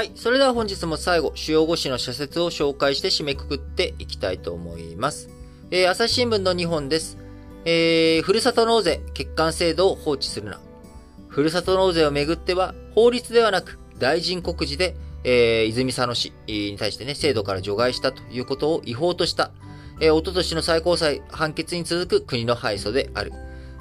はい。それでは本日も最後、主要語詞の社説を紹介して締めくくっていきたいと思います。えー、朝日新聞の2本です。えー、ふるさと納税、欠陥制度を放置するな。ふるさと納税をめぐっては、法律ではなく、大臣告示で、えー、泉佐野市に対してね、制度から除外したということを違法とした。えー、おととしの最高裁判決に続く国の敗訴である。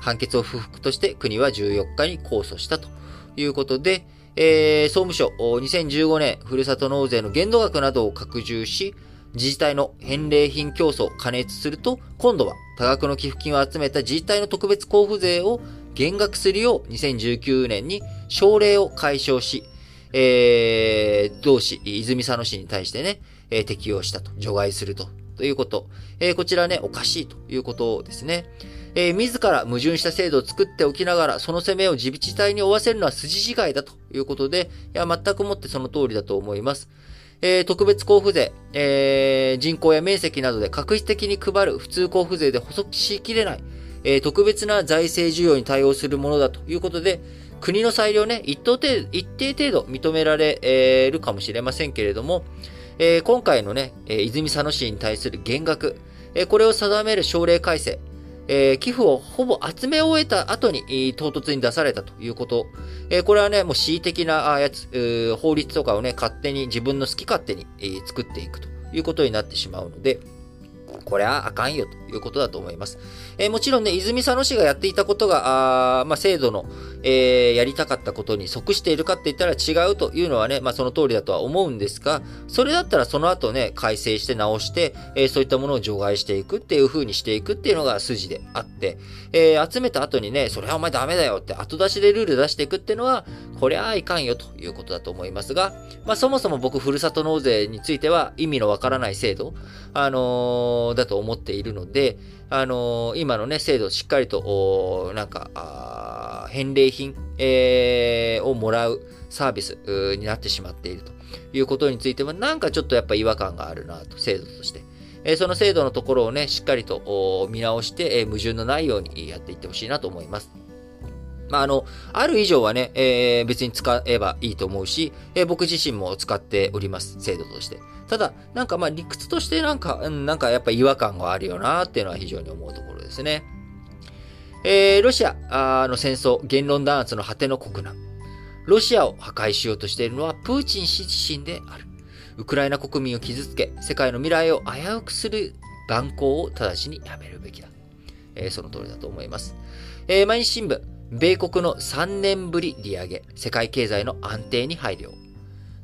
判決を不服として国は14日に控訴したということで、えー、総務省2015年ふるさと納税の限度額などを拡充し、自治体の返礼品競争を加熱すると、今度は多額の寄付金を集めた自治体の特別交付税を減額するよう2019年に省令を解消し、えー、同市、泉佐野市に対してね、えー、適用したと、除外すると、ということ。えー、こちらね、おかしいということですね。えー、自ら矛盾した制度を作っておきながら、その攻めを自治体に負わせるのは筋違いだということで、いや、全くもってその通りだと思います。えー、特別交付税、えー、人口や面積などで確実的に配る普通交付税で補足しきれない、えー、特別な財政需要に対応するものだということで、国の裁量ね、一定程度、一定程度認められるかもしれませんけれども、えー、今回のね、えー、泉佐野市に対する減額、えー、これを定める省令改正、えー、寄付をほぼ集め終えた後に、唐突に出されたということ。えー、これはね、もう恣意的なやつ、法律とかをね、勝手に自分の好き勝手に、えー、作っていくということになってしまうので、これはあかんよということだと思います。えー、もちろんね、泉佐野市がやっていたことが、あまあ、制度の、えー、やりたかったことに即しているかって言ったら違うというのはね、まあ、その通りだとは思うんですが、それだったらその後ね、改正して直して、えー、そういったものを除外していくっていう風にしていくっていうのが筋であって、え、集めた後にね、それはお前ダメだよって後出しでルール出していくっていうのは、これはいかんよということだと思いますが、まあ、そもそも僕、ふるさと納税については意味のわからない制度、あのだと思っているので、あの、今のね、制度をしっかりと、なんか、返礼品、えー、をもらうサービスになってしまっているということについては、なんかちょっとやっぱ違和感があるなと、制度として。えー、その制度のところをね、しっかりと見直して、えー、矛盾のないようにやっていってほしいなと思います。まあ、あの、ある以上はね、えー、別に使えばいいと思うし、えー、僕自身も使っております、制度として。ただ、なんかまあ理屈としてなんか、うん、なんかやっぱ違和感があるよなっていうのは非常に思うところですね。えー、ロシアの戦争、言論弾圧の果ての国難。ロシアを破壊しようとしているのはプーチン氏自身である。ウクライナ国民を傷つけ、世界の未来を危うくする蛮行を直ちにやめるべきだ。えー、その通りだと思います。えー、毎日新聞、米国の3年ぶり利上げ、世界経済の安定に配慮。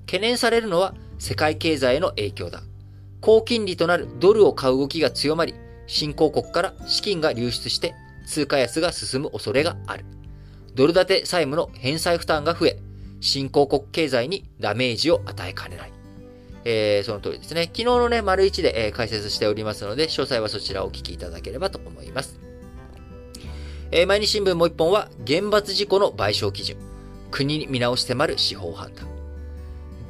懸念されるのは世界経済への影響だ。高金利となるドルを買う動きが強まり、新興国から資金が流出して通貨安が進む恐れがある。ドル建て債務の返済負担が増え、新興国経済にダメージを与えかねない。えー、その通りですね。昨日のね、丸1で、えー、解説しておりますので、詳細はそちらをお聞きいただければと思います。えー、毎日新聞もう一本は、原発事故の賠償基準。国に見直し迫る司法判断。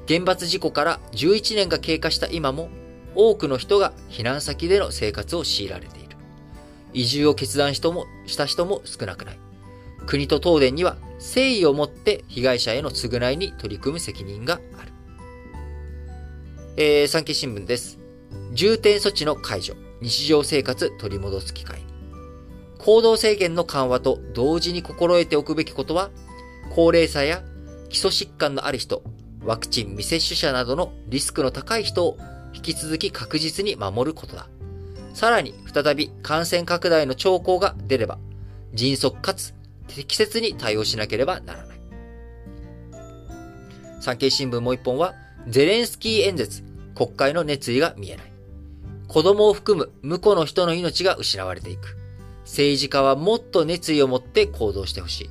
原発事故から11年が経過した今も、多くの人が避難先での生活を強いられている。移住を決断人もした人も少なくない。国と東電には誠意を持って被害者への償いに取り組む責任がある。えー、産経新聞です。重点措置の解除、日常生活取り戻す機会。行動制限の緩和と同時に心得ておくべきことは、高齢者や基礎疾患のある人、ワクチン未接種者などのリスクの高い人を引き続き確実に守ることだ。さらに、再び感染拡大の兆候が出れば、迅速かつ適切に対応しなければならない。産経新聞もう一本は、ゼレンスキー演説、国会の熱意が見えない。子供を含む無辜の人の命が失われていく。政治家はもっと熱意を持って行動してほしい。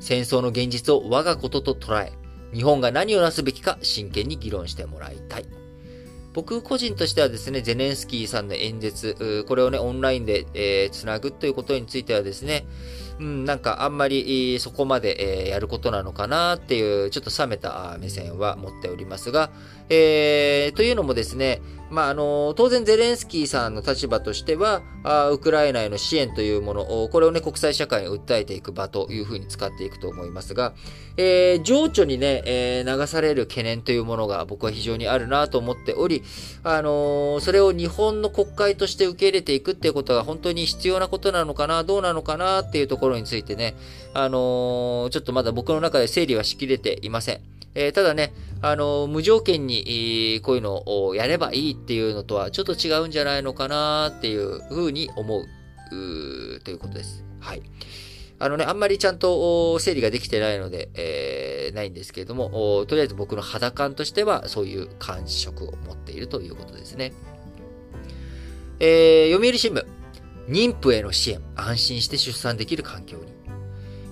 戦争の現実を我がことと捉え、日本が何をなすべきか真剣に議論してもらいたい。僕個人としてはですね、ゼネンスキーさんの演説、これをね、オンラインで、えー、つなぐということについてはですね、うん、なんかあんまりそこまで、えー、やることなのかなっていう、ちょっと冷めた目線は持っておりますが、えー、というのもですね、まあ、あの、当然ゼレンスキーさんの立場としては、あウクライナへの支援というものを、これをね、国際社会に訴えていく場というふうに使っていくと思いますが、えー、情緒にね、えー、流される懸念というものが僕は非常にあるなと思っており、あのー、それを日本の国会として受け入れていくっていうことが本当に必要なことなのかな、どうなのかなっていうところについてね、あのちょっとまだ僕の中で整理はしきれていません。えー、ただね、あの、無条件に、こういうのをやればいいっていうのとはちょっと違うんじゃないのかなっていうふうに思う、うということです。はい。あのね、あんまりちゃんと整理ができてないので、えー、ないんですけれども、とりあえず僕の肌感としてはそういう感触を持っているということですね。えー、読売新聞。妊婦への支援、安心して出産できる環境に。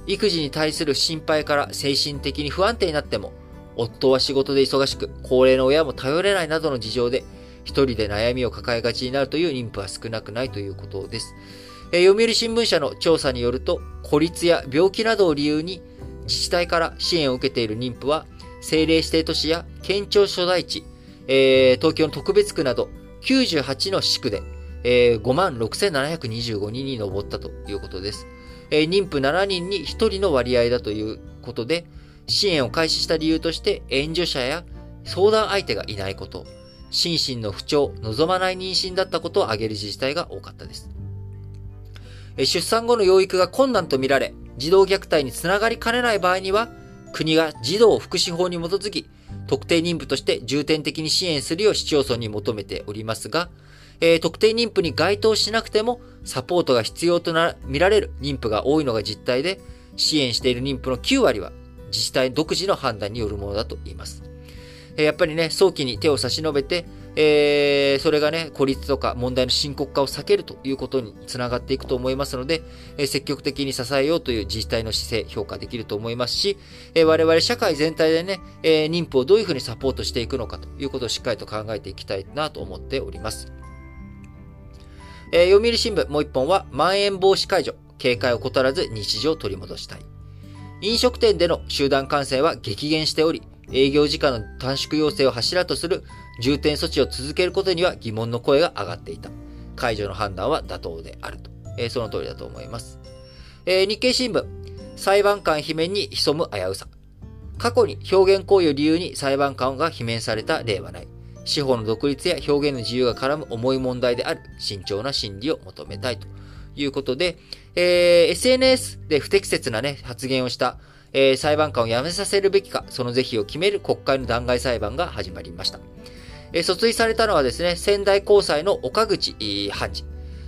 育児に対する心配から精神的に不安定になっても、夫は仕事で忙しく、高齢の親も頼れないなどの事情で、一人で悩みを抱えがちになるという妊婦は少なくないということです。えー、読売新聞社の調査によると、孤立や病気などを理由に自治体から支援を受けている妊婦は、政令指定都市や県庁所在地、えー、東京の特別区など98の市区で、えー、5万6725人に上ったということです。えー、妊婦7人に1人の割合だということで、支援を開始した理由として、援助者や相談相手がいないこと、心身の不調、望まない妊娠だったことを挙げる自治体が多かったです。出産後の養育が困難とみられ、児童虐待につながりかねない場合には、国が児童福祉法に基づき、特定妊婦として重点的に支援するよう市町村に求めておりますが、えー、特定妊婦に該当しなくても、サポートが必要とな、見られる妊婦が多いのが実態で、支援している妊婦の9割は自治体独自の判断によるものだと言います。やっぱりね、早期に手を差し伸べて、えー、それがね、孤立とか問題の深刻化を避けるということにつながっていくと思いますので、えー、積極的に支えようという自治体の姿勢、評価できると思いますし、えー、我々社会全体でね、え妊婦をどういうふうにサポートしていくのかということをしっかりと考えていきたいなと思っております。え読売新聞もう一本は、まん延防止解除、警戒を怠らず日常を取り戻したい。飲食店での集団感染は激減しており、営業時間の短縮要請を柱とする重点措置を続けることには疑問の声が上がっていた。解除の判断は妥当であると。えー、その通りだと思います。えー、日経新聞、裁判官罷免に潜む危うさ。過去に表現行為を理由に裁判官が罷免された例はない。司法の独立や表現の自由が絡む重い問題である慎重な審理を求めたいということで、えー、SNS で不適切なね、発言をした、えー、裁判官を辞めさせるべきか、その是非を決める国会の弾劾裁判が始まりました。えー、訴追されたのはですね、仙台高裁の岡口判事。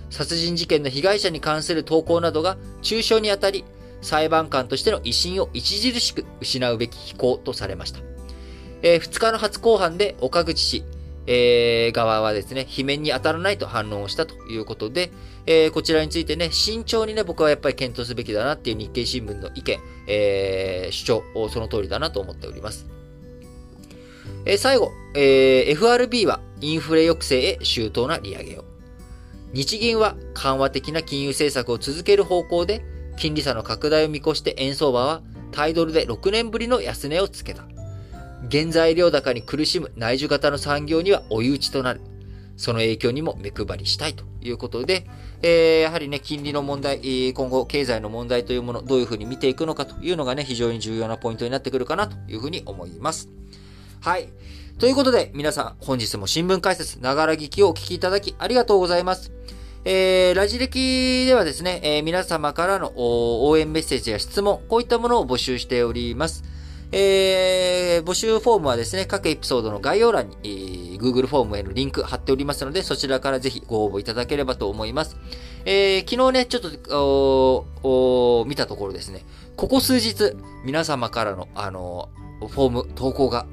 殺人事件の被害者に関する投稿などが中傷にあたり、裁判官としての威信を著しく失うべき非行とされました。えー、2日の初公判で岡口氏、えー、側はですね、罷免に当たらないと反論をしたということで、えー、こちらについてね、慎重にね、僕はやっぱり検討すべきだなっていう日経新聞の意見、えー、主張、その通りだなと思っております。えー、最後、えー、FRB はインフレ抑制へ周到な利上げを。日銀は緩和的な金融政策を続ける方向で、金利差の拡大を見越して円相場はタイドルで6年ぶりの安値をつけた。原材料高に苦しむ内需型の産業には追い打ちとなる。その影響にも目配りしたいということで、えー、やはりね、金利の問題、今後経済の問題というもの、どういうふうに見ていくのかというのがね、非常に重要なポイントになってくるかなというふうに思います。はい。ということで、皆さん、本日も新聞解説、ながら聞きをお聞きいただきありがとうございます。えー、ラジ歴ではですね、えー、皆様からの応援メッセージや質問、こういったものを募集しております。えー、募集フォームはですね、各エピソードの概要欄に、えー、Google フォームへのリンク貼っておりますので、そちらからぜひご応募いただければと思います。えー、昨日ね、ちょっと、お見たところですね、ここ数日、皆様からの、あの、フォーム、投稿が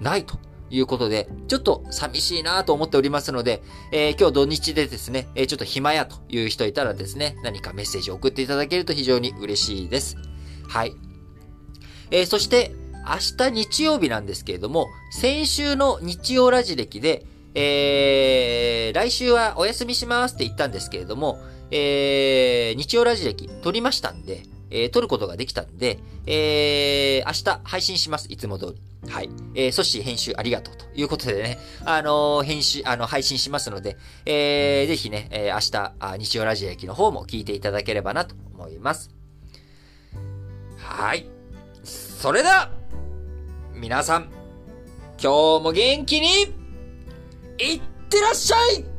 ないということで、ちょっと寂しいなと思っておりますので、えー、今日土日でですね、えー、ちょっと暇やという人いたらですね、何かメッセージを送っていただけると非常に嬉しいです。はい。えー、そして、明日日曜日なんですけれども、先週の日曜ラジ歴で、えー、来週はお休みしますって言ったんですけれども、えー、日曜ラジ歴撮りましたんで、えー、撮ることができたんで、えー、明日配信します。いつも通り。はい。えー、そし編集ありがとうということでね、あのー、編集、あの、配信しますので、えー、ぜひね、えー、明日、日曜ラジオ駅の方も聞いていただければなと思います。はい。それでは、皆さん、今日も元気に、いってらっしゃい。